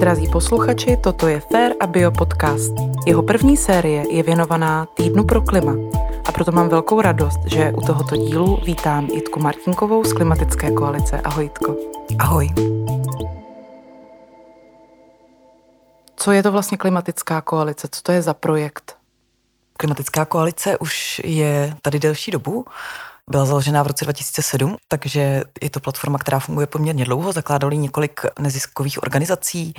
Drazí posluchači, toto je Fair a Bio podcast. Jeho první série je věnovaná Týdnu pro klima. A proto mám velkou radost, že u tohoto dílu vítám Jitku Martinkovou z Klimatické koalice. Ahoj Jitko. Ahoj. Co je to vlastně klimatická koalice? Co to je za projekt? Klimatická koalice už je tady delší dobu. Byla založena v roce 2007, takže je to platforma, která funguje poměrně dlouho. Zakládali několik neziskových organizací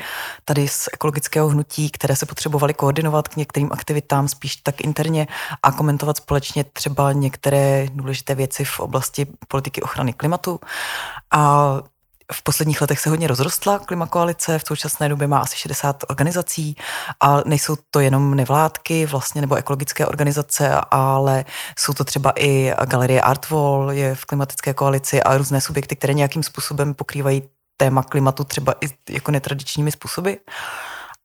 tady z ekologického hnutí, které se potřebovaly koordinovat k některým aktivitám spíš tak interně a komentovat společně třeba některé důležité věci v oblasti politiky ochrany klimatu. A v posledních letech se hodně rozrostla klimakoalice, v současné době má asi 60 organizací a nejsou to jenom nevládky vlastně nebo ekologické organizace, ale jsou to třeba i galerie Artwall, je v klimatické koalici a různé subjekty, které nějakým způsobem pokrývají téma klimatu třeba i jako netradičními způsoby.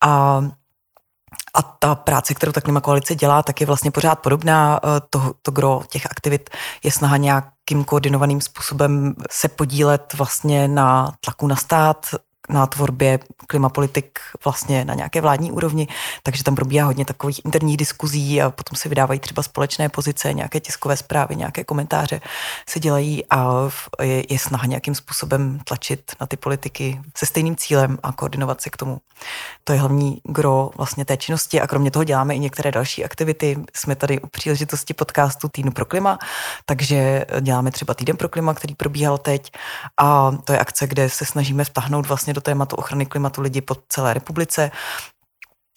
A a ta práce, kterou ta klima koalice dělá, tak je vlastně pořád podobná. Eh, to, to gro těch aktivit je snaha nějakým koordinovaným způsobem se podílet vlastně na tlaku na stát, na tvorbě klimapolitik vlastně na nějaké vládní úrovni, takže tam probíhá hodně takových interních diskuzí a potom se vydávají třeba společné pozice, nějaké tiskové zprávy, nějaké komentáře se dělají a je, je snaha nějakým způsobem tlačit na ty politiky se stejným cílem a koordinovat se k tomu. To je hlavní gro vlastně té činnosti a kromě toho děláme i některé další aktivity. Jsme tady u příležitosti podcastu Týdnu pro klima, takže děláme třeba Týden pro klima, který probíhal teď a to je akce, kde se snažíme vtahnout vlastně do tématu ochrany klimatu lidi po celé republice.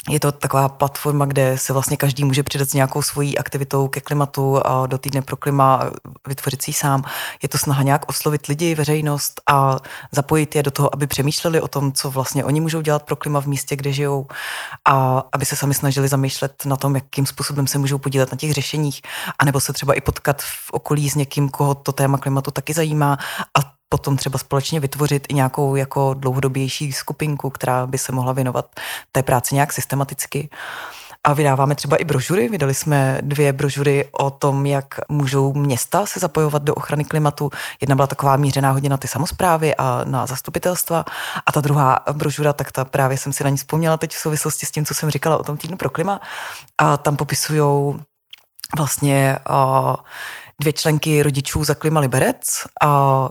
Je to taková platforma, kde se vlastně každý může přidat s nějakou svojí aktivitou ke klimatu a do týdne pro klima vytvořit si sám. Je to snaha nějak oslovit lidi, veřejnost a zapojit je do toho, aby přemýšleli o tom, co vlastně oni můžou dělat pro klima v místě, kde žijou a aby se sami snažili zamýšlet na tom, jakým způsobem se můžou podílet na těch řešeních, anebo se třeba i potkat v okolí s někým, koho to téma klimatu taky zajímá a potom třeba společně vytvořit i nějakou jako dlouhodobější skupinku, která by se mohla věnovat té práci nějak systematicky. A vydáváme třeba i brožury. Vydali jsme dvě brožury o tom, jak můžou města se zapojovat do ochrany klimatu. Jedna byla taková mířená hodně na ty samozprávy a na zastupitelstva. A ta druhá brožura, tak ta právě jsem si na ní vzpomněla teď v souvislosti s tím, co jsem říkala o tom týdnu pro klima. A tam popisují vlastně dvě členky rodičů za klima Liberec a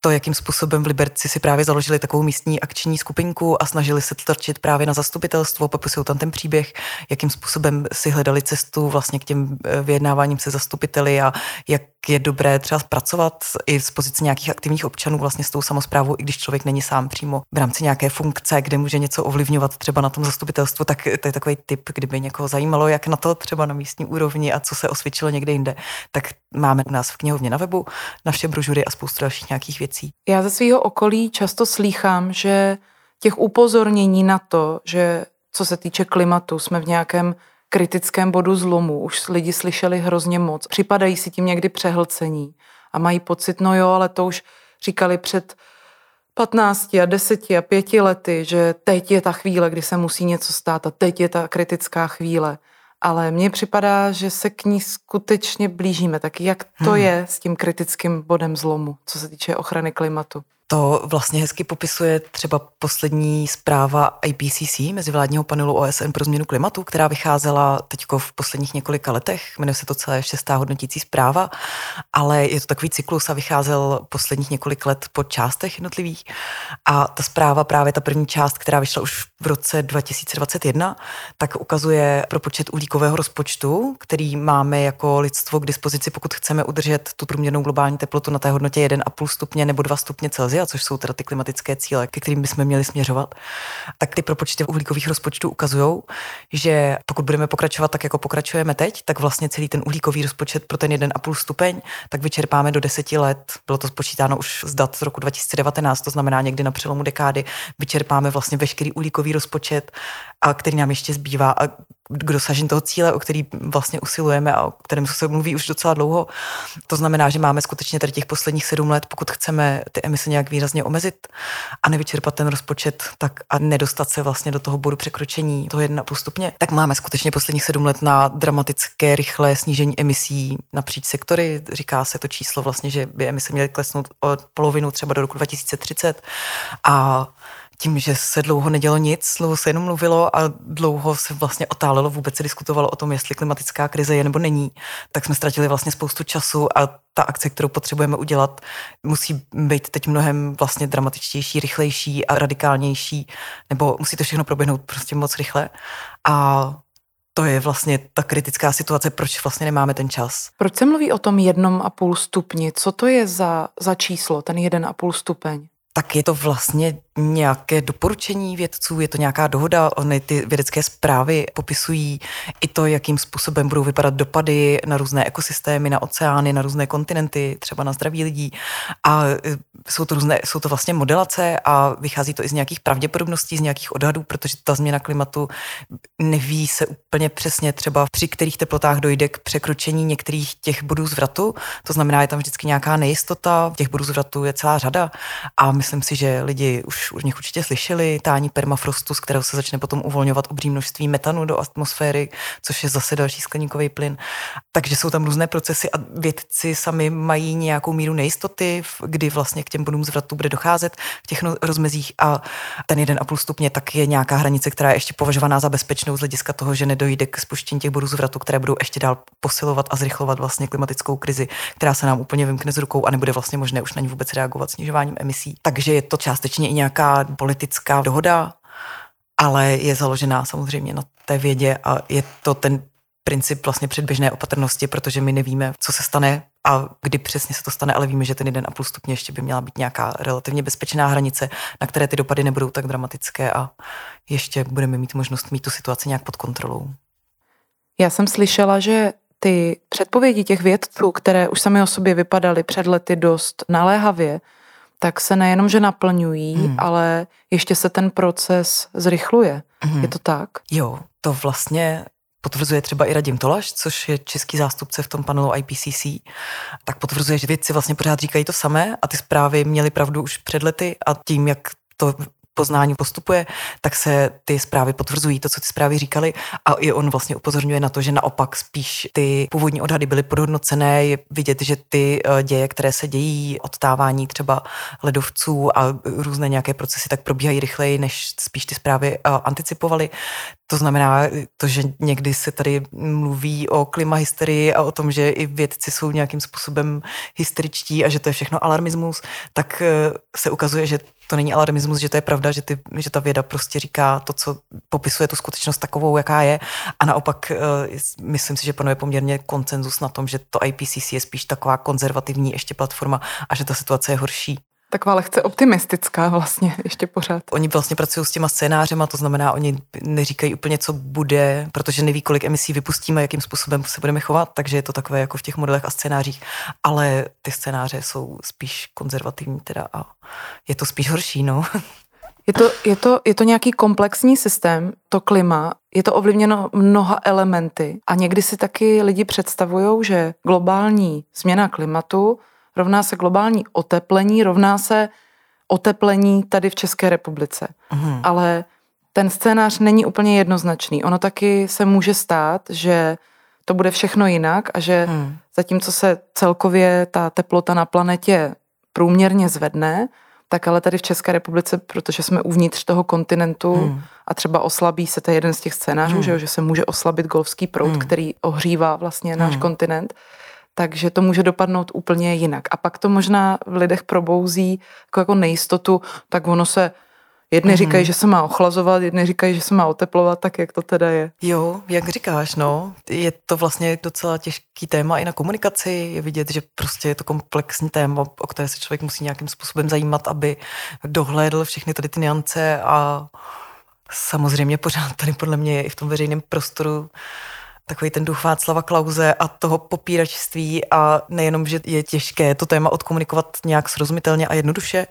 to, jakým způsobem v Liberci si právě založili takovou místní akční skupinku a snažili se tlačit právě na zastupitelstvo, popisují tam ten příběh, jakým způsobem si hledali cestu vlastně k těm eh, vyjednáváním se zastupiteli a jak je dobré třeba pracovat i z pozice nějakých aktivních občanů vlastně s tou samozprávou, i když člověk není sám přímo v rámci nějaké funkce, kde může něco ovlivňovat třeba na tom zastupitelstvu, tak to je takový typ, kdyby někoho zajímalo, jak na to třeba na místní úrovni a co se osvědčilo někde jinde, tak máme u nás v knihovně na webu naše brožury a spoustu dalších nějakých věcí. Já ze svého okolí často slýchám, že těch upozornění na to, že co se týče klimatu, jsme v nějakém kritickém bodu zlomu. Už lidi slyšeli hrozně moc. Připadají si tím někdy přehlcení a mají pocit, no jo, ale to už říkali před 15 a 10 a 5 lety, že teď je ta chvíle, kdy se musí něco stát a teď je ta kritická chvíle. Ale mně připadá, že se k ní skutečně blížíme. Tak jak to hmm. je s tím kritickým bodem zlomu, co se týče ochrany klimatu? To vlastně hezky popisuje třeba poslední zpráva IPCC, mezivládního panelu OSN pro změnu klimatu, která vycházela teď v posledních několika letech. Jmenuje se to celé šestá hodnotící zpráva, ale je to takový cyklus a vycházel posledních několik let po částech jednotlivých. A ta zpráva, právě ta první část, která vyšla už v roce 2021, tak ukazuje propočet uhlíkového rozpočtu, který máme jako lidstvo k dispozici, pokud chceme udržet tu průměrnou globální teplotu na té hodnotě 1,5 stupně nebo 2 stupně Celsia a což jsou teda ty klimatické cíle, ke kterým bychom měli směřovat, tak ty propočty uhlíkových rozpočtů ukazují, že pokud budeme pokračovat tak, jako pokračujeme teď, tak vlastně celý ten uhlíkový rozpočet pro ten 1,5 stupeň, tak vyčerpáme do deseti let. Bylo to spočítáno už z dat z roku 2019, to znamená někdy na přelomu dekády, vyčerpáme vlastně veškerý uhlíkový rozpočet, a který nám ještě zbývá. A k dosažení toho cíle, o který vlastně usilujeme a o kterém se mluví už docela dlouho. To znamená, že máme skutečně tady těch posledních sedm let, pokud chceme ty emise nějak výrazně omezit a nevyčerpat ten rozpočet tak a nedostat se vlastně do toho bodu překročení toho jedna postupně, tak máme skutečně posledních sedm let na dramatické rychlé snížení emisí napříč sektory. Říká se to číslo vlastně, že by emise měly klesnout o polovinu třeba do roku 2030 a tím, že se dlouho nedělo nic, dlouho se jenom mluvilo a dlouho se vlastně otálelo, vůbec se diskutovalo o tom, jestli klimatická krize je nebo není, tak jsme ztratili vlastně spoustu času a ta akce, kterou potřebujeme udělat, musí být teď mnohem vlastně dramatičtější, rychlejší a radikálnější, nebo musí to všechno proběhnout prostě moc rychle. A to je vlastně ta kritická situace, proč vlastně nemáme ten čas. Proč se mluví o tom jednom a půl stupni? Co to je za, za číslo, ten jeden a půl stupeň? Tak je to vlastně nějaké doporučení vědců, je to nějaká dohoda, ony ty vědecké zprávy popisují i to, jakým způsobem budou vypadat dopady na různé ekosystémy, na oceány, na různé kontinenty, třeba na zdraví lidí. A e, jsou to různé, jsou to vlastně modelace a vychází to i z nějakých pravděpodobností, z nějakých odhadů, protože ta změna klimatu neví se úplně přesně třeba při kterých teplotách dojde k překročení některých těch bodů zvratu. To znamená, je tam vždycky nějaká nejistota, těch bodů zvratu je celá řada a myslím si, že lidi už už, nich určitě slyšeli, tání permafrostu, z kterého se začne potom uvolňovat obří množství metanu do atmosféry, což je zase další skleníkový plyn. Takže jsou tam různé procesy a vědci sami mají nějakou míru nejistoty, kdy vlastně k těm bodům zvratu bude docházet v těch no, rozmezích a ten 1,5 stupně tak je nějaká hranice, která je ještě považovaná za bezpečnou z hlediska toho, že nedojde k spuštění těch bodů zvratu, které budou ještě dál posilovat a zrychlovat vlastně klimatickou krizi, která se nám úplně vymkne z rukou a nebude vlastně možné už na ní vůbec reagovat snižováním emisí. Takže je to částečně i nějaká politická dohoda, ale je založená samozřejmě na té vědě a je to ten princip vlastně předběžné opatrnosti, protože my nevíme, co se stane a kdy přesně se to stane, ale víme, že ten 1,5 stupně ještě by měla být nějaká relativně bezpečná hranice, na které ty dopady nebudou tak dramatické a ještě budeme mít možnost mít tu situaci nějak pod kontrolou. Já jsem slyšela, že ty předpovědi těch vědců, které už sami o sobě vypadaly před lety dost naléhavě, tak se nejenom, že naplňují, hmm. ale ještě se ten proces zrychluje. Hmm. Je to tak? Jo, to vlastně potvrzuje třeba i Radim Tolaš, což je český zástupce v tom panelu IPCC, tak potvrzuje, že vědci vlastně pořád říkají to samé a ty zprávy měly pravdu už před lety a tím, jak to poznání postupuje, tak se ty zprávy potvrzují, to, co ty zprávy říkali. A i on vlastně upozorňuje na to, že naopak spíš ty původní odhady byly podhodnocené. Je vidět, že ty eh, děje, které se dějí, odtávání třeba ledovců a různé nějaké procesy, tak probíhají rychleji, než spíš ty zprávy eh, anticipovaly. To znamená to, že někdy se tady mluví o klimahysterii a o tom, že i vědci jsou nějakým způsobem hysteričtí a že to je všechno alarmismus, tak eh, se ukazuje, že to není alarmismus, že to je pravda, že, ty, že ta věda prostě říká to, co popisuje tu skutečnost takovou, jaká je. A naopak uh, myslím si, že panuje poměrně koncenzus na tom, že to IPCC je spíš taková konzervativní ještě platforma a že ta situace je horší. Taková lehce optimistická vlastně ještě pořád. Oni vlastně pracují s těma scénářema, to znamená, oni neříkají úplně, co bude, protože neví, kolik emisí vypustíme, jakým způsobem se budeme chovat, takže je to takové jako v těch modelech a scénářích, ale ty scénáře jsou spíš konzervativní teda a je to spíš horší, no. Je to, je, to, je to nějaký komplexní systém, to klima, je to ovlivněno mnoha elementy a někdy si taky lidi představují, že globální změna klimatu rovná se globální oteplení, rovná se oteplení tady v České republice. Mm. Ale ten scénář není úplně jednoznačný. Ono taky se může stát, že to bude všechno jinak a že mm. zatímco se celkově ta teplota na planetě průměrně zvedne, tak ale tady v České republice, protože jsme uvnitř toho kontinentu hmm. a třeba oslabí se, to je jeden z těch scénářů, hmm. že, že se může oslabit golfský proud, hmm. který ohřívá vlastně náš hmm. kontinent, takže to může dopadnout úplně jinak. A pak to možná v lidech probouzí jako, jako nejistotu, tak ono se Jedni mm. říkají, že se má ochlazovat, jedni říkají, že se má oteplovat, tak jak to teda je? Jo, jak říkáš, no, je to vlastně docela těžký téma i na komunikaci. Je vidět, že prostě je to komplexní téma, o které se člověk musí nějakým způsobem zajímat, aby dohlédl všechny tady ty niance a samozřejmě pořád tady podle mě je i v tom veřejném prostoru takový ten duch Václava Klauze a toho popíračství a nejenom, že je těžké to téma odkomunikovat nějak srozumitelně a jednoduše,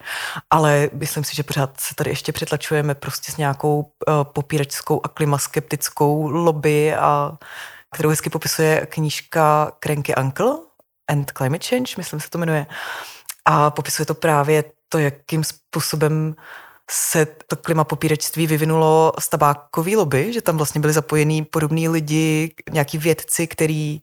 ale myslím si, že pořád se tady ještě přetlačujeme prostě s nějakou uh, popíračskou a klimaskeptickou lobby, a, kterou hezky popisuje knížka Cranky Uncle and Climate Change, myslím se to jmenuje. A popisuje to právě to, jakým způsobem se to klima popírečství vyvinulo z tabákový lobby, že tam vlastně byli zapojení podobní lidi, nějaký vědci, který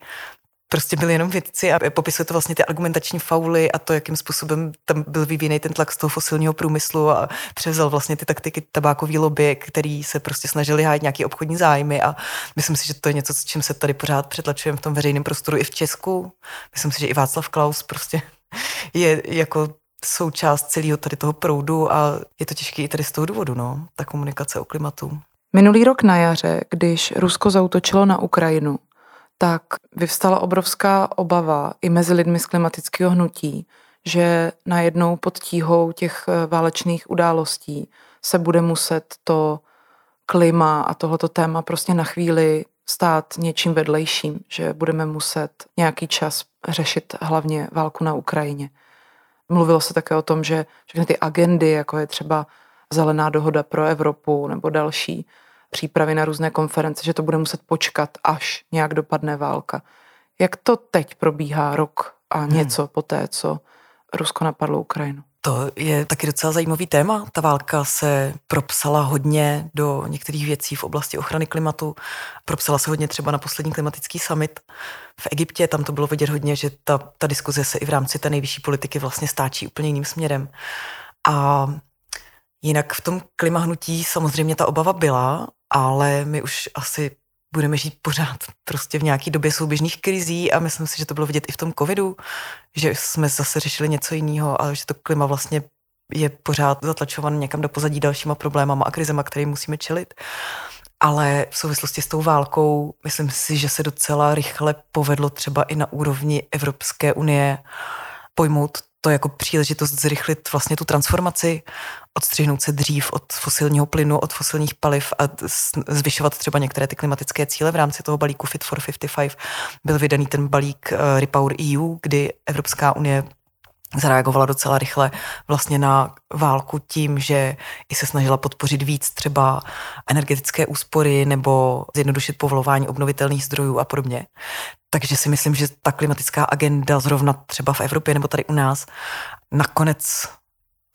prostě byli jenom vědci a popisuje to vlastně ty argumentační fauly a to, jakým způsobem tam byl vyvíjený ten tlak z toho fosilního průmyslu a převzal vlastně ty taktiky tabákový lobby, který se prostě snažili hájit nějaký obchodní zájmy a myslím si, že to je něco, s čím se tady pořád přetlačujeme v tom veřejném prostoru i v Česku. Myslím si, že i Václav Klaus prostě je jako součást celého tady toho proudu a je to těžké i tady z toho důvodu, no, ta komunikace o klimatu. Minulý rok na jaře, když Rusko zautočilo na Ukrajinu, tak vyvstala obrovská obava i mezi lidmi z klimatického hnutí, že najednou pod tíhou těch eh, válečných událostí se bude muset to klima a tohoto téma prostě na chvíli stát něčím vedlejším, že budeme muset nějaký čas řešit hlavně válku na Ukrajině. Mluvilo se také o tom, že všechny ty agendy, jako je třeba zelená dohoda pro Evropu nebo další přípravy na různé konference, že to bude muset počkat, až nějak dopadne válka. Jak to teď probíhá rok a hmm. něco hmm. po té, co Rusko napadlo Ukrajinu? To je taky docela zajímavý téma. Ta válka se propsala hodně do některých věcí v oblasti ochrany klimatu. Propsala se hodně třeba na poslední klimatický summit v Egyptě. Tam to bylo vidět hodně, že ta, ta diskuze se i v rámci té nejvyšší politiky vlastně stáčí úplně jiným směrem. A jinak v tom klimahnutí samozřejmě ta obava byla, ale my už asi budeme žít pořád prostě v nějaké době souběžných krizí a myslím si, že to bylo vidět i v tom covidu, že jsme zase řešili něco jiného, ale že to klima vlastně je pořád zatlačovan někam do pozadí dalšíma problémama a krizema, které musíme čelit. Ale v souvislosti s tou válkou, myslím si, že se docela rychle povedlo třeba i na úrovni Evropské unie pojmout to jako příležitost zrychlit vlastně tu transformaci, odstřihnout se dřív od fosilního plynu, od fosilních paliv a zvyšovat třeba některé ty klimatické cíle v rámci toho balíku Fit for 55. Byl vydaný ten balík eh, Repower EU, kdy Evropská unie zareagovala docela rychle vlastně na válku tím, že i se snažila podpořit víc třeba energetické úspory nebo zjednodušit povolování obnovitelných zdrojů a podobně. Takže si myslím, že ta klimatická agenda zrovna třeba v Evropě nebo tady u nás nakonec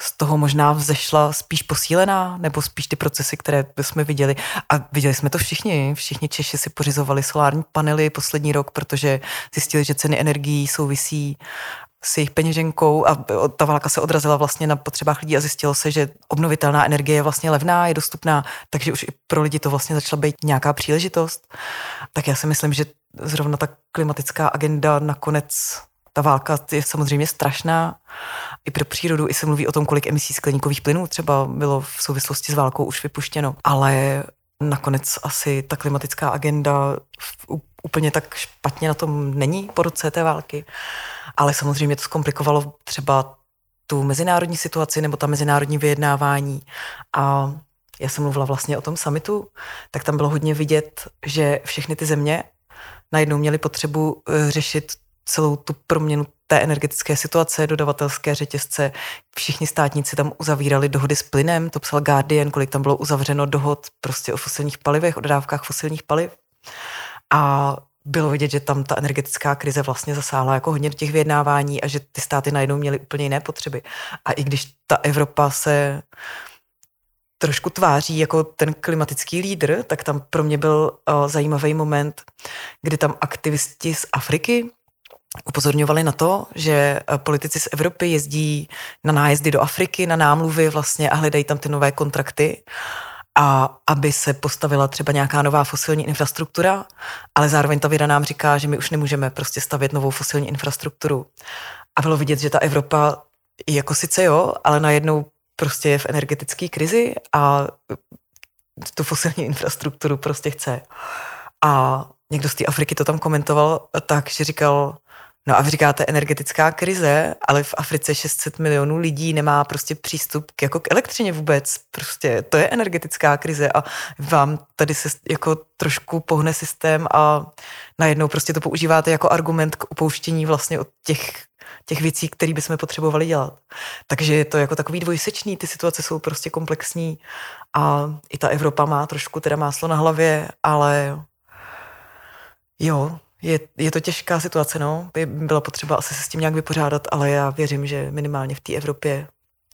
z toho možná vzešla spíš posílená, nebo spíš ty procesy, které jsme viděli. A viděli jsme to všichni. Všichni Češi si pořizovali solární panely poslední rok, protože zjistili, že ceny energií souvisí s jejich peněženkou a ta válka se odrazila vlastně na potřebách lidí a zjistilo se, že obnovitelná energie je vlastně levná, je dostupná, takže už i pro lidi to vlastně začala být nějaká příležitost. Tak já si myslím, že zrovna ta klimatická agenda nakonec ta válka je samozřejmě strašná. I pro přírodu, i se mluví o tom, kolik emisí skleníkových plynů třeba bylo v souvislosti s válkou už vypuštěno. Ale nakonec asi ta klimatická agenda úplně tak špatně na tom není po roce té války. Ale samozřejmě to zkomplikovalo třeba tu mezinárodní situaci nebo ta mezinárodní vyjednávání. A já jsem mluvila vlastně o tom samitu, tak tam bylo hodně vidět, že všechny ty země najednou měly potřebu eh, řešit celou tu proměnu té energetické situace, dodavatelské řetězce. Všichni státníci tam uzavírali dohody s plynem, to psal Guardian, kolik tam bylo uzavřeno dohod prostě o fosilních palivech, o dodávkách fosilních paliv. A bylo vidět, že tam ta energetická krize vlastně zasáhla jako hodně do těch vyjednávání a že ty státy najednou měly úplně jiné potřeby. A i když ta Evropa se trošku tváří jako ten klimatický lídr, tak tam pro mě byl uh, zajímavý moment, kdy tam aktivisti z Afriky upozorňovali na to, že eh, politici z Evropy jezdí na nájezdy do Afriky, na námluvy vlastně a hledají tam ty nové kontrakty a aby se postavila třeba nějaká nová fosilní infrastruktura, ale zároveň ta věda nám říká, že my už nemůžeme prostě stavět novou fosilní infrastrukturu. A bylo vidět, že ta Evropa jako sice jo, ale najednou prostě je v energetické krizi a tu fosilní infrastrukturu prostě chce. A někdo z té Afriky to tam komentoval tak, že říkal, No a vy říkáte energetická krize, ale v Africe 600 milionů lidí nemá prostě přístup k, jako k elektřině vůbec. Prostě to je energetická krize a vám tady se jako trošku pohne systém a najednou prostě to používáte jako argument k upouštění vlastně od těch, těch věcí, které bychom potřebovali dělat. Takže je to jako takový dvojsečný, ty situace jsou prostě komplexní a i ta Evropa má trošku teda máslo na hlavě, ale jo, je, je to těžká situace, no. By byla potřeba asi se s tím nějak vypořádat, ale já věřím, že minimálně v té Evropě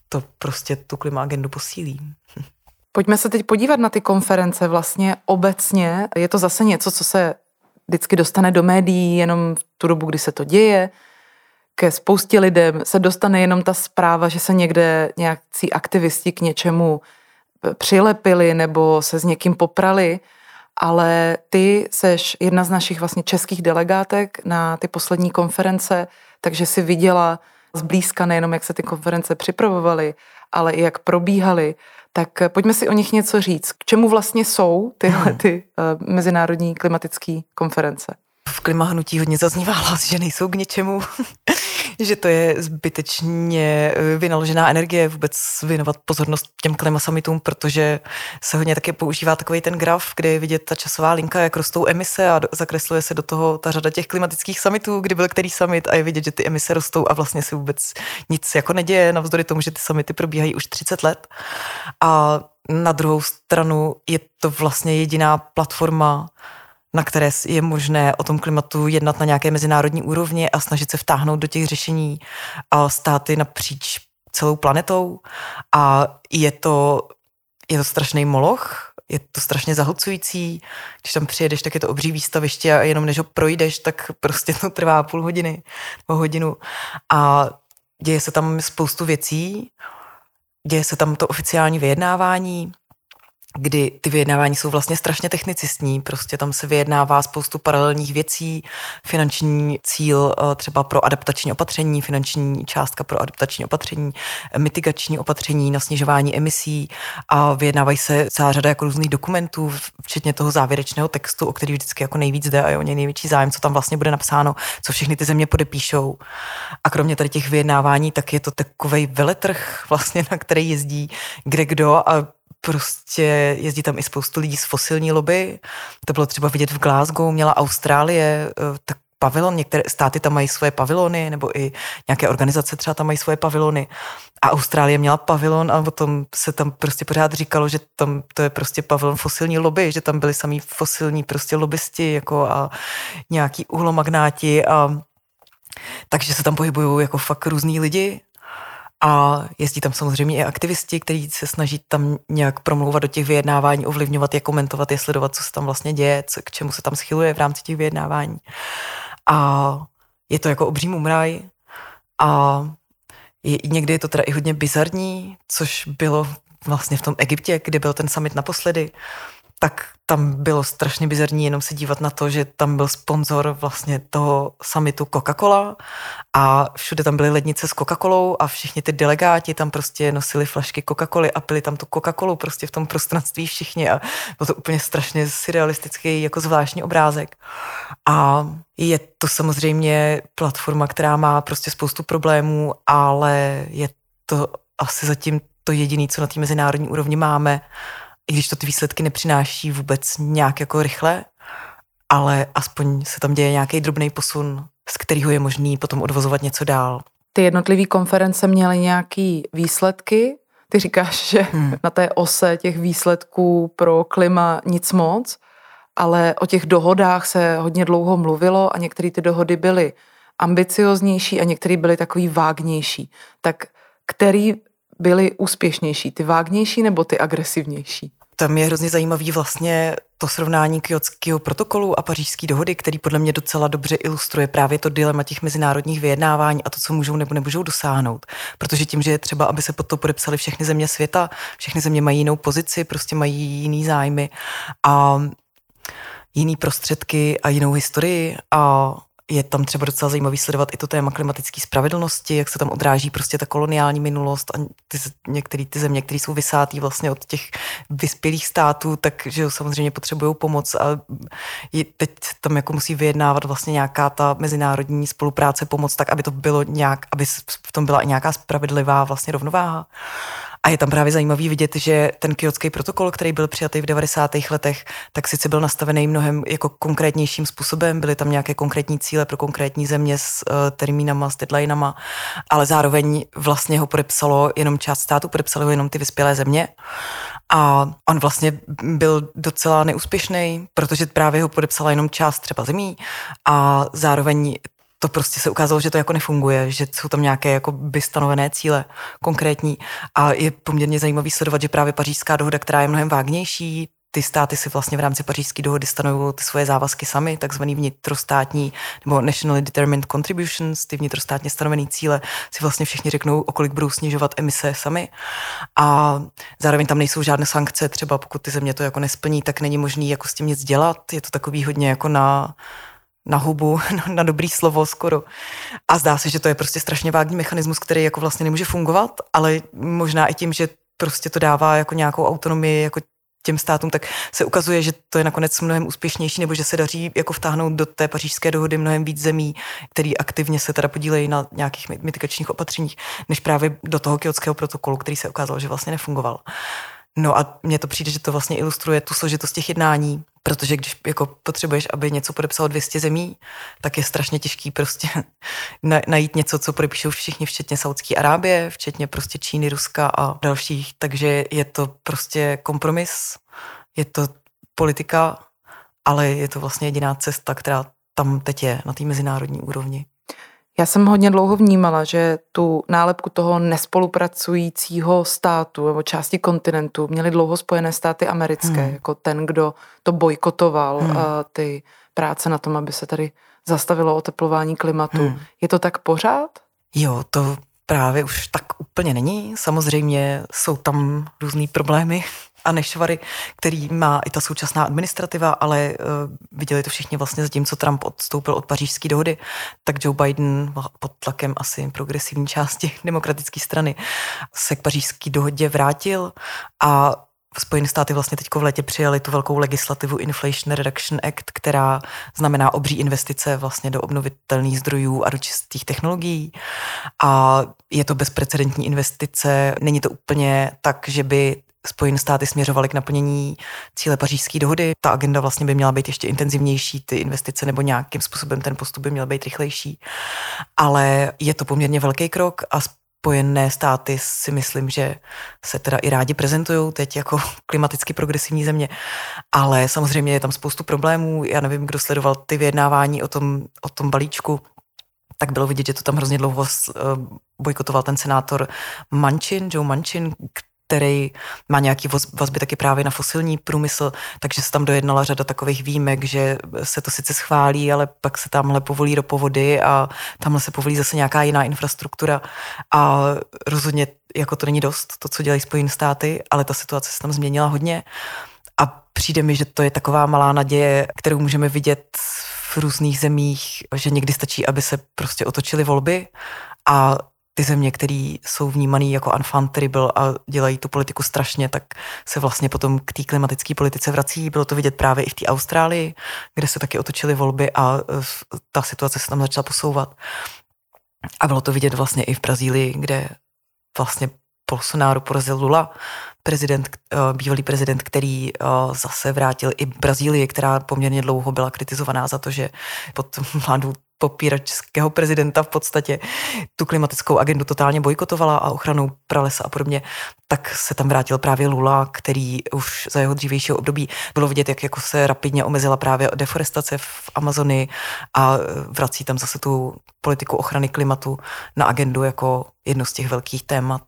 to prostě tu klima agendu posílí. Pojďme se teď podívat na ty konference vlastně obecně. Je to zase něco, co se vždycky dostane do médií jenom v tu dobu, kdy se to děje. Ke spoustě lidem se dostane jenom ta zpráva, že se někde nějakcí aktivisti k něčemu přilepili nebo se s někým poprali ale ty seš jedna z našich vlastně českých delegátek na ty poslední konference, takže si viděla zblízka nejenom, jak se ty konference připravovaly, ale i jak probíhaly. Tak pojďme si o nich něco říct. K čemu vlastně jsou tyhle hmm. ty uh, mezinárodní klimatické konference? V klimahnutí hodně zaznívá hlas, že nejsou k něčemu. že to je zbytečně eh, vynaložená energie vůbec věnovat pozornost těm klimasamitům, protože se hodně také používá takový ten graf, kde je vidět ta časová linka, jak rostou emise a zakresluje se do toho ta řada těch klimatických samitů, kdy byl který summit a je vidět, že ty emise rostou a vlastně se vůbec nic jako neděje, navzdory tomu, že ty summity probíhají už 30 let. A na druhou stranu je to vlastně jediná platforma, na které je možné o tom klimatu jednat na nějaké mezinárodní úrovni a snažit se vtáhnout do těch řešení státy napříč celou planetou. A je to, je to strašný moloch, je to strašně zahlcující. Když tam přijedeš, tak je to obří výstaviště a jenom než ho projdeš, tak prostě to trvá půl hodiny nebo hodinu. A děje se tam spoustu věcí, děje se tam to oficiální vyjednávání, kdy ty vyjednávání jsou vlastně strašně technicistní, prostě tam se vyjednává spoustu paralelních věcí, finanční cíl eh, třeba pro adaptační opatření, finanční částka pro adaptační opatření, mitigační opatření na snižování emisí a vyjednávají se celá řada jako různých dokumentů, včetně toho závěrečného textu, o který vždycky jako nejvíc jde a je o něj největší zájem, co tam vlastně bude napsáno, co všechny ty země podepíšou. A kromě tady těch vyjednávání, tak je to takový veletrh vlastně, na který jezdí kde kdo a prostě jezdí tam i spoustu lidí z fosilní lobby. To bylo třeba vidět v Glasgow, měla Austrálie eh, tak pavilon, některé státy tam mají svoje pavilony, nebo i nějaké organizace třeba tam mají svoje pavilony. A Austrálie měla pavilon a tom se tam prostě pořád říkalo, že tam to je prostě pavilon fosilní lobby, že tam byli samý fosilní prostě lobbysti jako a nějaký uhlomagnáti a takže se tam pohybují jako fakt různí lidi a jezdí tam samozřejmě i aktivisti, kteří se snaží tam nějak promlouvat do těch vyjednávání, ovlivňovat je, komentovat je, sledovat, co se tam vlastně děje, co, k čemu se tam schyluje v rámci těch vyjednávání. A je to jako obří mumraj a je, někdy je to teda i hodně bizarní, což bylo vlastně v tom Egyptě, kde byl ten summit naposledy, tak tam bylo strašně bizarní jenom se dívat na to, že tam byl sponzor vlastně toho summitu Coca-Cola a všude tam byly lednice s Coca-Colou a všichni ty delegáti tam prostě nosili flašky Coca-Coly a pili tam tu Coca-Colu prostě v tom prostranství všichni a byl to úplně strašně surrealistický jako zvláštní obrázek. A je to samozřejmě platforma, která má prostě spoustu problémů, ale je to asi zatím to jediné, co na té mezinárodní úrovni máme i když to ty výsledky nepřináší vůbec nějak jako rychle, ale aspoň se tam děje nějaký drobný posun, z kterého je možný potom odvozovat něco dál. Ty jednotlivé konference měly nějaký výsledky. Ty říkáš, že hmm. na té ose těch výsledků pro klima nic moc, ale o těch dohodách se hodně dlouho mluvilo a některé ty dohody byly ambicioznější a některé byly takový vágnější. Tak který byly úspěšnější, ty vágnější nebo ty agresivnější? Tam je hrozně zajímavý vlastně to srovnání Kyotského protokolu a pařížské dohody, který podle mě docela dobře ilustruje právě to dilema těch mezinárodních vyjednávání a to, co můžou nebo nemůžou dosáhnout. Protože tím, že je třeba, aby se pod to podepsali všechny země světa, všechny země mají jinou pozici, prostě mají jiný zájmy a jiný prostředky a jinou historii a je tam třeba docela zajímavý sledovat i to téma klimatické spravedlnosti, jak se tam odráží prostě ta koloniální minulost a ty, některé ty země, které jsou vysátý vlastně od těch vyspělých států, takže samozřejmě potřebují pomoc a je, teď tam jako musí vyjednávat vlastně nějaká ta mezinárodní spolupráce, pomoc tak, aby to bylo nějak, aby v tom byla i nějaká spravedlivá vlastně rovnováha. A je tam právě zajímavý vidět, že ten kyotský protokol, který byl přijatý v 90. letech, tak sice byl nastavený mnohem jako konkrétnějším způsobem, byly tam nějaké konkrétní cíle pro konkrétní země s uh, termínama, s deadlinama, ale zároveň vlastně ho podepsalo jenom část státu, podepsalo ho jenom ty vyspělé země. A on vlastně byl docela neúspěšný, protože právě ho podepsala jenom část třeba zemí a zároveň to prostě se ukázalo, že to jako nefunguje, že jsou tam nějaké jako by stanovené cíle konkrétní a je poměrně zajímavý sledovat, že právě pařížská dohoda, která je mnohem vágnější, ty státy si vlastně v rámci pařížské dohody stanovují ty svoje závazky sami, takzvaný vnitrostátní nebo nationally determined contributions, ty vnitrostátně stanovené cíle, si vlastně všichni řeknou, o kolik budou snižovat emise sami. A zároveň tam nejsou žádné sankce, třeba pokud ty země to jako nesplní, tak není možný jako s tím nic dělat. Je to takový hodně jako na na hubu, na dobrý slovo skoro. A zdá se, že to je prostě strašně vágní mechanismus, který jako vlastně nemůže fungovat, ale možná i tím, že prostě to dává jako nějakou autonomii jako těm státům, tak se ukazuje, že to je nakonec mnohem úspěšnější, nebo že se daří jako vtáhnout do té pařížské dohody mnohem víc zemí, který aktivně se teda podílejí na nějakých mitigačních opatřeních, než právě do toho kyotského protokolu, který se ukázal, že vlastně nefungoval. No a mně to přijde, že to vlastně ilustruje tu složitost těch jednání, protože když jako potřebuješ, aby něco podepsalo 200 zemí, tak je strašně těžký prostě najít něco, co podepíšou všichni, včetně Saudské Arábie, včetně prostě Číny, Ruska a dalších. Takže je to prostě kompromis, je to politika, ale je to vlastně jediná cesta, která tam teď je na té mezinárodní úrovni. Já jsem hodně dlouho vnímala, že tu nálepku toho nespolupracujícího státu nebo části kontinentu měly dlouho Spojené státy americké, hmm. jako ten, kdo to bojkotoval hmm. ty práce na tom, aby se tady zastavilo oteplování klimatu. Hmm. Je to tak pořád? Jo, to právě už tak úplně není. Samozřejmě jsou tam různé problémy a nešvary, který má i ta současná administrativa, ale uh, viděli to všichni vlastně za tím, co Trump odstoupil od pařížské dohody, tak Joe Biden pod tlakem asi progresivní části demokratické strany se k pařížské dohodě vrátil a Spojené státy vlastně teď v létě přijali tu velkou legislativu Inflation Reduction Act, která znamená obří investice vlastně do obnovitelných zdrojů a do čistých technologií. A je to bezprecedentní investice. Není to úplně tak, že by Spojené státy směřovaly k naplnění cíle pařížské dohody. Ta agenda vlastně by měla být ještě intenzivnější, ty investice nebo nějakým způsobem ten postup by měl být rychlejší. Ale je to poměrně velký krok a Spojené státy si myslím, že se teda i rádi prezentují teď jako klimaticky progresivní země, ale samozřejmě je tam spoustu problémů. Já nevím, kdo sledoval ty vyjednávání o tom, o tom balíčku, tak bylo vidět, že to tam hrozně dlouho eh, bojkotoval ten senátor Manchin, Joe Manchin, který má nějaký vazby taky právě na fosilní průmysl, takže se tam dojednala řada takových výjimek, že se to sice schválí, ale pak se tamhle povolí ropovody a tamhle se povolí zase nějaká jiná infrastruktura. A rozhodně jako to není dost, to, co dělají Spojené státy, ale ta situace se tam změnila hodně. A přijde mi, že to je taková malá naděje, kterou můžeme vidět v různých zemích, že někdy stačí, aby se prostě otočily volby a ty země, které jsou vnímané jako enfant terrible a dělají tu politiku strašně, tak se vlastně potom k té klimatické politice vrací. Bylo to vidět právě i v té Austrálii, kde se taky otočily volby a ta situace se tam začala posouvat. A bylo to vidět vlastně i v Brazílii, kde vlastně Bolsonaro porazil Lula, prezident, eh, bývalý prezident, který eh, zase vrátil i Brazílii, která poměrně dlouho byla kritizovaná za to, že pod vládu popíračského prezidenta v podstatě tu klimatickou agendu totálně bojkotovala a ochranu pralesa a podobně, tak se tam vrátil právě Lula, který už za jeho dřívějšího období bylo vidět, jak jako se rapidně omezila právě deforestace v Amazonii a vrací tam zase tu politiku ochrany klimatu na agendu jako jedno z těch velkých témat.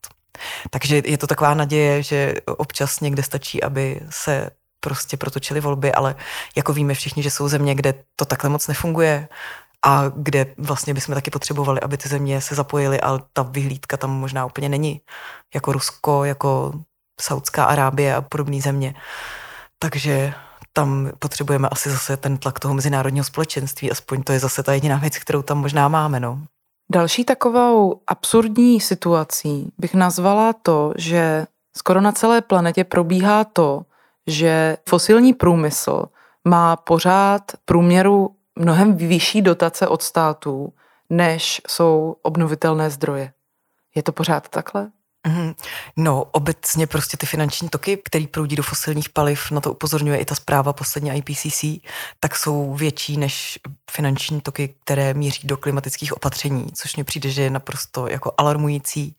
Takže je to taková naděje, že občas někde stačí, aby se prostě protočily volby, ale jako víme všichni, že jsou země, kde to takhle moc nefunguje a kde vlastně bychom taky potřebovali, aby ty země se zapojily, ale ta vyhlídka tam možná úplně není, jako Rusko, jako Saudská Arábie a podobné země. Takže tam potřebujeme asi zase ten tlak toho mezinárodního společenství, aspoň to je zase ta jediná věc, kterou tam možná máme. No. Další takovou absurdní situací bych nazvala to, že skoro na celé planetě probíhá to, že fosilní průmysl má pořád průměru mnohem vyšší dotace od států, než jsou obnovitelné zdroje. Je to pořád takhle? Mm, no, obecně prostě ty finanční toky, které proudí do fosilních paliv, na to upozorňuje i ta zpráva poslední IPCC, tak jsou větší než finanční toky, které míří do klimatických opatření, což mně přijde, že je naprosto jako alarmující.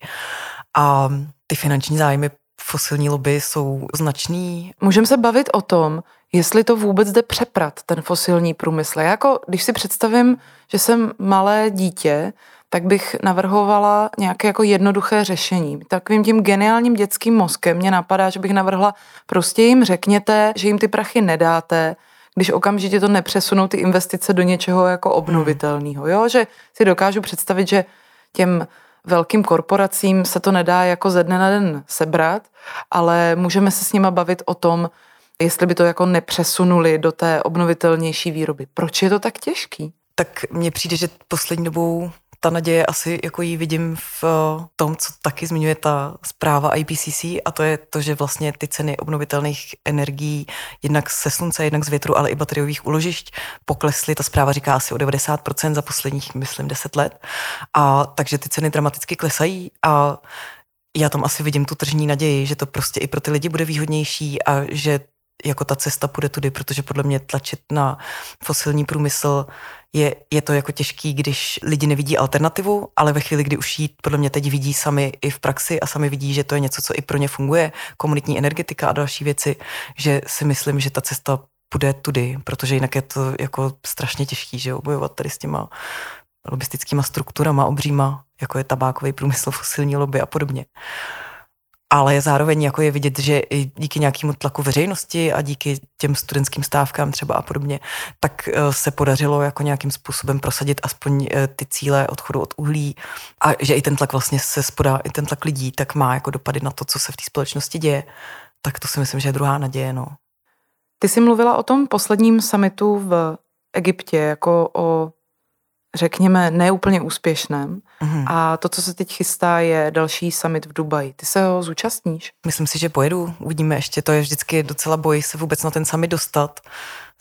A ty finanční zájmy fosilní lobby jsou značný. Můžeme se bavit o tom, jestli to vůbec jde přeprat, ten fosilní průmysl. Já jako, když si představím, že jsem malé dítě, tak bych navrhovala nějaké jako jednoduché řešení. Takovým tím geniálním dětským mozkem mě napadá, že bych navrhla, prostě jim řekněte, že jim ty prachy nedáte, když okamžitě to nepřesunou ty investice do něčeho jako obnovitelného. Jo? Že si dokážu představit, že těm velkým korporacím se to nedá jako ze dne na den sebrat, ale můžeme se s nima bavit o tom, jestli by to jako nepřesunuli do té obnovitelnější výroby. Proč je to tak těžký? Tak mně přijde, že poslední dobou ta naděje asi jako ji vidím v eh, tom, co taky zmiňuje ta zpráva IPCC a to je to, že vlastně ty ceny obnovitelných energií jednak se slunce, jednak z větru, ale i bateriových uložišť poklesly. Ta zpráva říká asi o 90% za posledních, myslím, 10 let. A takže ty ceny dramaticky klesají a já tam asi vidím tu tržní naději, že to prostě i pro ty lidi bude výhodnější a že jako ta cesta půjde tudy, protože podle mě tlačit na fosilní průmysl je, je to jako těžký, když lidi nevidí alternativu, ale ve chvíli, kdy už ji podle mě teď vidí sami i v praxi a sami vidí, že to je něco, co i pro ně funguje, komunitní energetika a další věci, že si myslím, že ta cesta půjde tudy, protože jinak je to jako strašně těžký, že obojovat tady s těma lobistickýma strukturama obříma, jako je tabákový průmysl, fosilní lobby a podobně ale zároveň jako je vidět, že i díky nějakému tlaku veřejnosti a díky těm studentským stávkám třeba a podobně, tak eh, se podařilo jako nějakým způsobem prosadit aspoň eh, ty cíle odchodu od uhlí a že i ten tlak vlastně se spodá, i ten tlak lidí, tak má jako dopady na to, co se v té společnosti děje. Tak to si myslím, že je druhá naděje. No. Ty jsi mluvila o tom posledním summitu v Egyptě jako o řekněme, neúplně úspěšném. Mm-hmm. A to, co se teď chystá, je další summit v Dubaji. Ty se ho zúčastníš? Myslím si, že pojedu. Uvidíme ještě. To je vždycky docela boj se vůbec na ten summit dostat.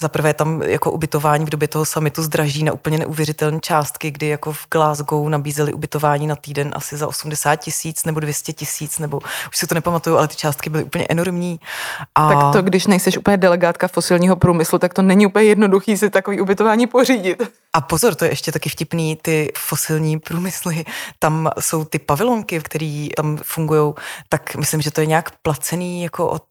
Za prvé tam jako ubytování v době toho samitu zdraží na úplně neuvěřitelné částky, kdy jako v Glasgow nabízeli ubytování na týden asi za 80 tisíc nebo 200 tisíc, nebo už si to nepamatuju, ale ty částky byly úplně enormní. A... Tak to, když nejseš úplně delegátka fosilního průmyslu, tak to není úplně jednoduchý si takový ubytování pořídit. A pozor, to je ještě taky vtipný, ty fosilní průmysly, tam jsou ty pavilonky, které tam fungují, tak myslím, že to je nějak placený jako od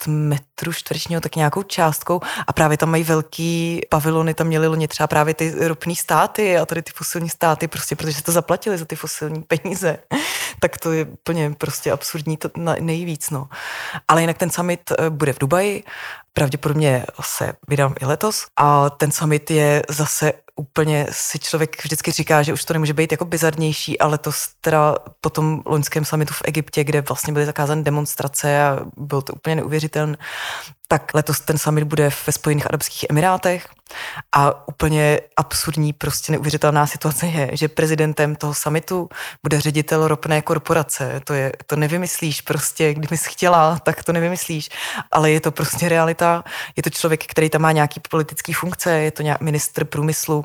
metru čtverečního tak nějakou částkou a právě tam mají velký pavilony, tam měli loni třeba právě ty ropní státy a tady ty fosilní státy, prostě protože to zaplatili za ty fosilní peníze. tak to je úplně prostě absurdní to nejvíc, no. Ale jinak ten summit eh, bude v Dubaji, pravděpodobně se vydám i letos. A ten summit je zase úplně si člověk vždycky říká, že už to nemůže být jako bizarnější, ale to teda po tom loňském summitu v Egyptě, kde vlastně byly zakázány demonstrace a bylo to úplně neuvěřitelné, tak letos ten summit bude ve Spojených Arabských Emirátech a úplně absurdní, prostě neuvěřitelná situace je, že prezidentem toho summitu bude ředitel ropné korporace. To, je, to nevymyslíš prostě, kdyby jsi chtěla, tak to nevymyslíš, ale je to prostě realita. Je to člověk, který tam má nějaký politický funkce, je to nějak ministr průmyslu,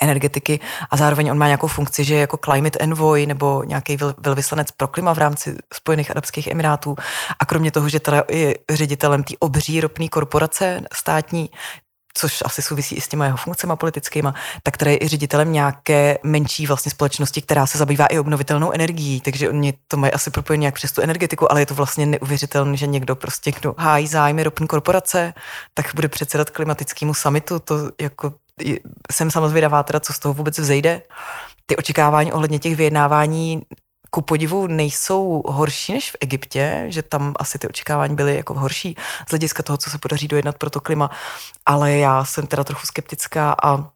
energetiky a zároveň on má nějakou funkci, že je jako climate envoy nebo nějaký velvyslanec pro klima v rámci Spojených Arabských Emirátů. A kromě toho, že teda je ředitelem té obří ropné korporace státní, což asi souvisí i s těma jeho funkcemi politickými, tak tady je i ředitelem nějaké menší vlastně společnosti, která se zabývá i obnovitelnou energií, takže oni to mají asi propojené nějak přes tu energetiku, ale je to vlastně neuvěřitelné, že někdo prostě, kdo hájí zájmy ropní korporace, tak bude předsedat klimatickému samitu, to jako jsem samozřejmě teda, co z toho vůbec vzejde. Ty očekávání ohledně těch vyjednávání ku podivu nejsou horší než v Egyptě, že tam asi ty očekávání byly jako horší z hlediska toho, co se podaří dojednat pro to klima, ale já jsem teda trochu skeptická a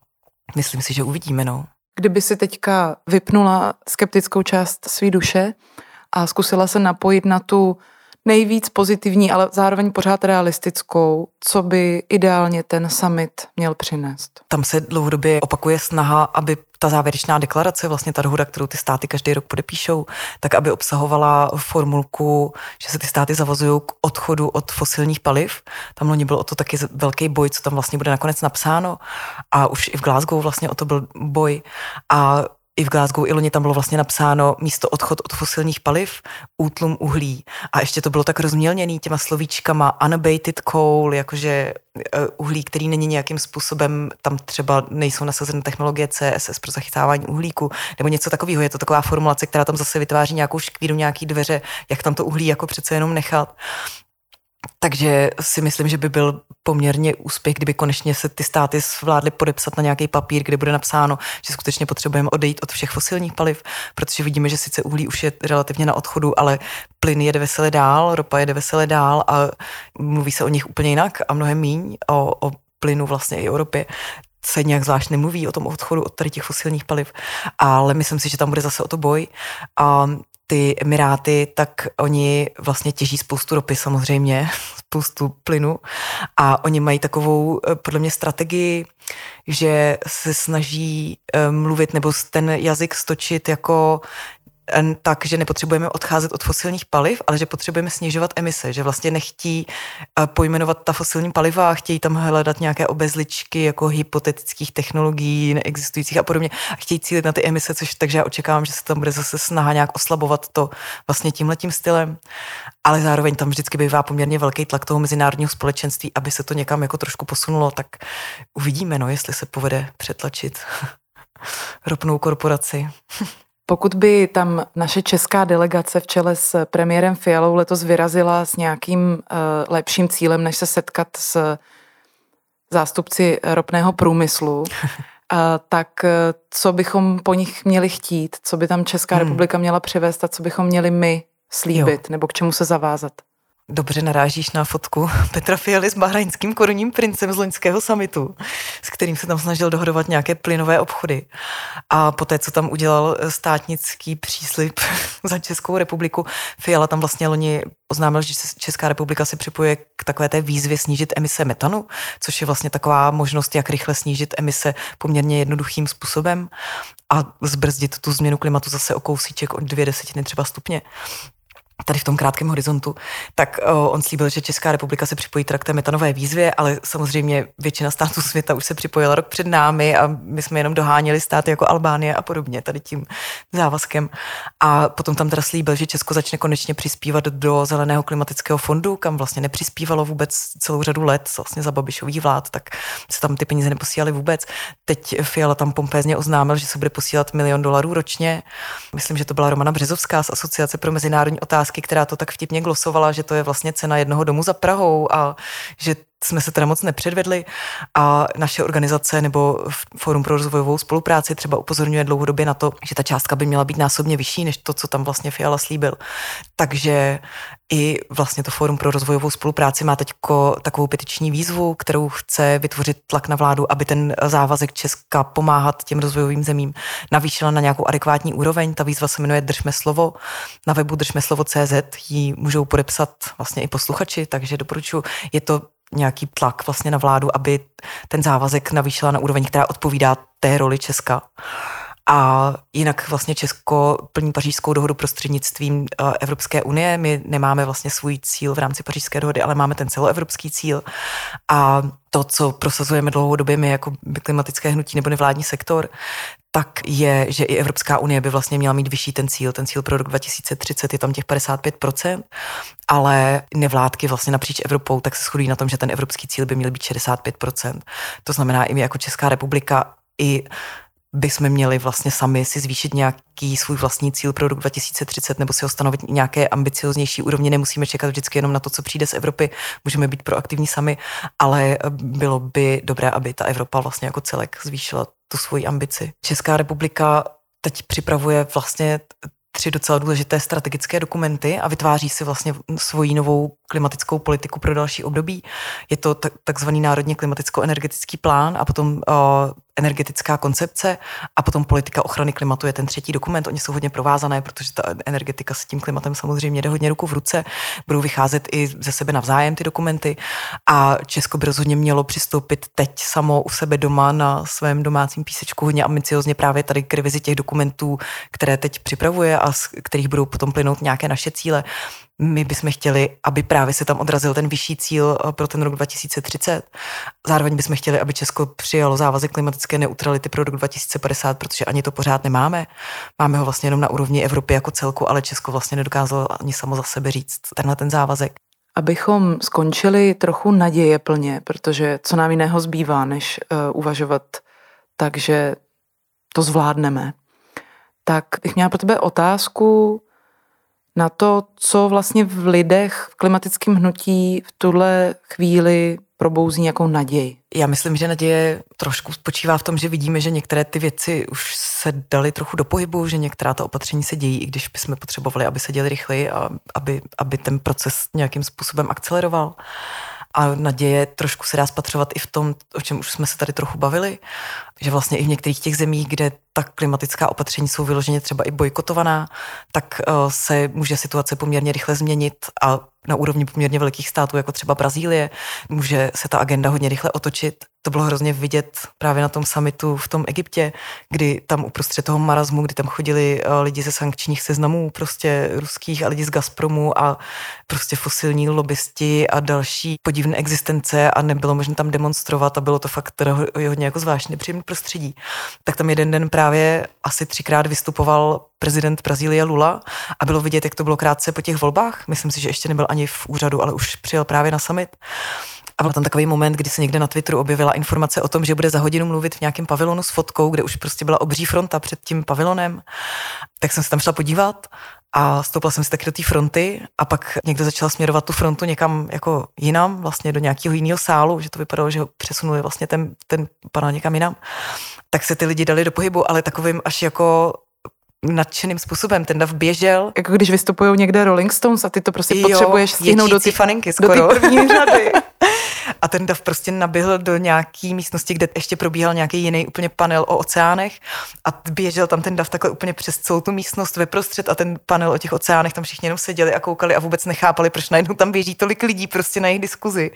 myslím si, že uvidíme. No. Kdyby si teďka vypnula skeptickou část své duše a zkusila se napojit na tu nejvíc pozitivní, ale zároveň pořád realistickou, co by ideálně ten summit měl přinést? Tam se dlouhodobě opakuje snaha, aby ta závěrečná deklarace, vlastně ta dohoda, kterou ty státy každý rok podepíšou, tak aby obsahovala formulku, že se ty státy zavazují k odchodu od fosilních paliv. Tam loni byl o to taky velký boj, co tam vlastně bude nakonec napsáno. A už i v Glasgow vlastně o to byl boj. A i v Glasgow, i loni tam bylo vlastně napsáno místo odchod od fosilních paliv, útlum uhlí. A ještě to bylo tak rozmělněný těma slovíčkama unabated coal, jakože eh, uhlí, který není nějakým způsobem, tam třeba nejsou nasazeny technologie CSS pro zachytávání uhlíku, nebo něco takového. Je to taková formulace, která tam zase vytváří nějakou škvíru, nějaký dveře, jak tam to uhlí jako přece jenom nechat. Takže si myslím, že by byl poměrně úspěch, kdyby konečně se ty státy zvládly podepsat na nějaký papír, kde bude napsáno, že skutečně potřebujeme odejít od všech fosilních paliv, protože vidíme, že sice uhlí už je relativně na odchodu, ale plyn jede vesele dál, ropa jede vesele dál a mluví se o nich úplně jinak a mnohem míň o, o plynu vlastně i o ropě se nějak zvlášť nemluví o tom odchodu od tady těch fosilních paliv, ale myslím si, že tam bude zase o to boj. A ty Emiráty, tak oni vlastně těží spoustu ropy samozřejmě, spoustu plynu a oni mají takovou eh, podle mě strategii, že se snaží eh, mluvit nebo ten jazyk stočit jako tak, že nepotřebujeme odcházet od fosilních paliv, ale že potřebujeme snižovat emise, že vlastně nechtí eh, pojmenovat ta fosilní paliva a chtějí tam hledat nějaké obezličky jako hypotetických technologií neexistujících a podobně a chtějí cílit na ty emise, což takže já očekávám, že se tam bude zase snaha nějak oslabovat to vlastně tímhletím stylem, ale zároveň tam vždycky bývá poměrně velký tlak toho mezinárodního společenství, aby se to někam jako trošku posunulo, tak uvidíme, no, jestli se povede přetlačit ropnou korporaci. Pokud by tam naše česká delegace v čele s premiérem Fialou letos vyrazila s nějakým uh, lepším cílem, než se setkat s zástupci ropného průmyslu, uh, tak uh, co bychom po nich měli chtít, co by tam Česká hmm. republika měla přivést a co bychom měli my slíbit, jo. nebo k čemu se zavázat? Dobře narážíš na fotku Petra Fialy s bahrajnským korunním princem z loňského samitu, s kterým se tam snažil dohodovat nějaké plynové obchody. A poté, co tam udělal státnický příslip za Českou republiku, Fiala tam vlastně loni oznámil, že Česká republika se připojuje k takové té výzvě snížit emise metanu, což je vlastně taková možnost, jak rychle snížit emise poměrně jednoduchým způsobem a zbrzdit tu změnu klimatu zase o kousíček o dvě desetiny třeba stupně tady v tom krátkém horizontu, tak o, on slíbil, že Česká republika se připojí k té metanové výzvě, ale samozřejmě většina států světa už se připojila rok před námi a my jsme jenom doháněli státy jako Albánie a podobně tady tím závazkem. A potom tam teda slíbil, že Česko začne konečně přispívat do Zeleného klimatického fondu, kam vlastně nepřispívalo vůbec celou řadu let, vlastně za Babišových vlád, tak se tam ty peníze neposílaly vůbec. Teď Fiala tam pompézně oznámil, že se bude posílat milion dolarů ročně. Myslím, že to byla Romana Březovská z Asociace pro mezinárodní otázky, otázky, která to tak vtipně glosovala, že to je vlastně cena jednoho domu za Prahou a že jsme se teda moc nepředvedli a naše organizace nebo Fórum pro rozvojovou spolupráci třeba upozorňuje dlouhodobě na to, že ta částka by měla být násobně vyšší než to, co tam vlastně Fiala slíbil. Takže i vlastně to Fórum pro rozvojovou spolupráci má teď takovou petiční výzvu, kterou chce vytvořit tlak na vládu, aby ten závazek Česka pomáhat těm rozvojovým zemím navýšila na nějakou adekvátní úroveň. Ta výzva se jmenuje Držme slovo. Na webu držme slovo.cz ji můžou podepsat vlastně i posluchači, takže doporučuji. Je to nějaký tlak vlastně na vládu, aby ten závazek navýšila na úroveň, která odpovídá té roli Česka. A jinak vlastně Česko plní pařížskou dohodu prostřednictvím eh, Evropské unie. My nemáme vlastně svůj cíl v rámci pařížské dohody, ale máme ten celoevropský cíl. A to, co prosazujeme dlouhodobě my jako klimatické hnutí nebo nevládní sektor, tak je, že i Evropská unie by vlastně měla mít vyšší ten cíl. Ten cíl pro rok 2030 je tam těch 55%, ale nevládky vlastně napříč Evropou tak se shodují na tom, že ten evropský cíl by měl být 65%. To znamená, i my jako Česká republika i bychom měli vlastně sami si zvýšit nějaký svůj vlastní cíl pro rok 2030 nebo si ho stanovit nějaké ambicioznější úrovně. Nemusíme čekat vždycky jenom na to, co přijde z Evropy, můžeme být proaktivní sami, ale bylo by dobré, aby ta Evropa vlastně jako celek zvýšila tu svoji ambici. Česká republika teď připravuje vlastně tři docela důležité strategické dokumenty a vytváří si vlastně svoji novou klimatickou politiku pro další období. Je to takzvaný Národní klimaticko-energetický plán a potom energetická koncepce a potom politika ochrany klimatu je ten třetí dokument. Oni jsou hodně provázané, protože ta energetika s tím klimatem samozřejmě jde hodně ruku v ruce. Budou vycházet i ze sebe navzájem ty dokumenty a Česko by rozhodně mělo přistoupit teď samo u sebe doma na svém domácím písečku hodně ambiciozně právě tady k revizi těch dokumentů, které teď připravuje a z kterých budou potom plynout nějaké naše cíle my bychom chtěli, aby právě se tam odrazil ten vyšší cíl eh, pro ten rok 2030. Zároveň bychom chtěli, aby Česko přijalo závazek klimatické neutrality pro rok 2050, protože ani to pořád nemáme. Máme ho vlastně jenom na úrovni Evropy jako celku, ale Česko vlastně nedokázalo ani samo za sebe říct tenhle ten závazek. Abychom skončili trochu naděje plně, protože co nám jiného zbývá, než uh, uvažovat takže to zvládneme. Tak bych měla pro tebe otázku, na to, co vlastně v lidech v klimatickém hnutí v tuhle chvíli probouzí nějakou naději. Já myslím, že naděje trošku spočívá v tom, že vidíme, že některé ty věci už se daly trochu do pohybu, že některá ta opatření se dějí, i když bychom potřebovali, aby se děli rychleji a aby, aby ten proces nějakým způsobem akceleroval. A naděje trošku se dá spatřovat i v tom, o čem už jsme se tady trochu bavili, že vlastně i v některých těch zemích, kde ta klimatická opatření jsou vyloženě třeba i bojkotovaná, tak eh, se může situace poměrně rychle změnit a na úrovni poměrně velkých států, jako třeba Brazílie, může se ta agenda hodně rychle otočit. To bylo hrozně vidět právě na tom summitu v tom Egyptě, kdy tam uprostřed toho marazmu, kdy tam chodili eh, lidi ze sankčních seznamů, prostě ruských a lidi z Gazpromu a prostě fosilní lobbysti a další podivné existence a nebylo možné tam demonstrovat a bylo to fakt teda hodně jako zvláštní nepříjemné prostředí. Tak tam jeden den právě asi třikrát vystupoval prezident Brazílie Lula a bylo vidět, jak to bylo krátce po těch volbách. Myslím si, že ještě nebyl ani v úřadu, ale už přijel právě na summit. A byl tam takový moment, kdy se někde na Twitteru objevila informace o tom, že bude za hodinu mluvit v nějakém pavilonu s fotkou, kde už prostě byla obří fronta před tím pavilonem. Tak jsem se tam šla podívat a stoupla jsem si taky do té fronty a pak někdo začal směrovat tu frontu někam jako jinam, vlastně do nějakého jiného sálu, že to vypadalo, že ho přesunuli vlastně ten, ten panel někam jinam. Tak se ty lidi dali do pohybu, ale takovým až jako nadšeným způsobem. Ten dav běžel. Jako když vystupují někde Rolling Stones a ty to prostě jo, potřebuješ stihnout do ty faninky skoro. Do první řady. A ten dav prostě naběhl do nějaký místnosti, kde ještě probíhal nějaký jiný úplně panel o oceánech a běžel tam ten dav takhle úplně přes celou tu místnost ve prostřed a ten panel o těch oceánech tam všichni jenom seděli a koukali a vůbec nechápali, proč najednou tam běží tolik lidí prostě na jejich diskuzi.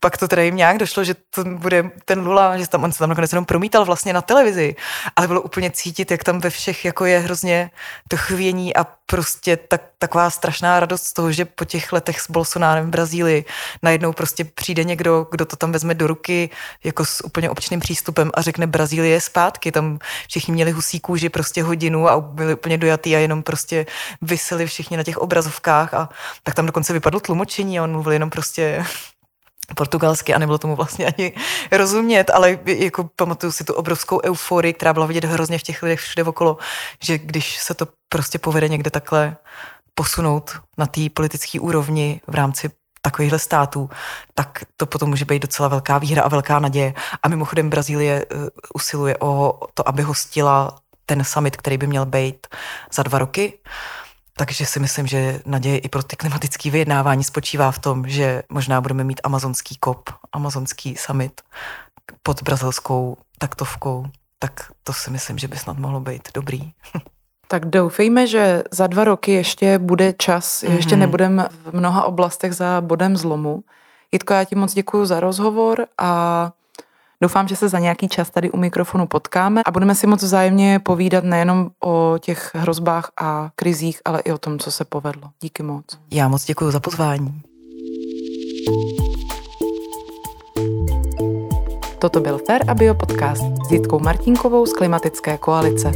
Pak to teda jim nějak došlo, že to bude ten Lula, že tam on se tam nakonec jenom promítal vlastně na televizi, ale bylo úplně cítit, jak tam ve všech jako je hrozně to chvění a prostě tak, taková strašná radost z toho, že po těch letech s Bolsonárem v Brazílii najednou prostě přijde někdo, kdo to tam vezme do ruky jako s úplně občným přístupem a řekne Brazílie zpátky. Tam všichni měli husí kůži prostě hodinu a byli úplně dojatý a jenom prostě vyseli všichni na těch obrazovkách a tak tam dokonce vypadlo tlumočení a on mluvil jenom prostě portugalsky a nebylo tomu vlastně ani rozumět, ale jako pamatuju si tu obrovskou euforii, která byla vidět hrozně v těch lidech všude okolo, že když se to prostě povede někde takhle posunout na té politické úrovni v rámci takovýchhle států, tak to potom může být docela velká výhra a velká naděje. A mimochodem Brazílie uh, usiluje o to, aby hostila ten summit, který by měl být za dva roky. Takže si myslím, že naděje i pro ty klimatické vyjednávání spočívá v tom, že možná budeme mít amazonský kop, amazonský summit pod brazilskou taktovkou. Tak to si myslím, že by snad mohlo být dobrý. Tak doufejme, že za dva roky ještě bude čas, mm-hmm. ještě nebudeme v mnoha oblastech za bodem zlomu. Jitko, já ti moc děkuji za rozhovor a doufám, že se za nějaký čas tady u mikrofonu potkáme a budeme si moc vzájemně povídat nejenom o těch hrozbách a krizích, ale i o tom, co se povedlo. Díky moc. Já moc děkuji za pozvání. Toto byl Fair a Bio podcast s Jitkou Martinkovou z Klimatické koalice.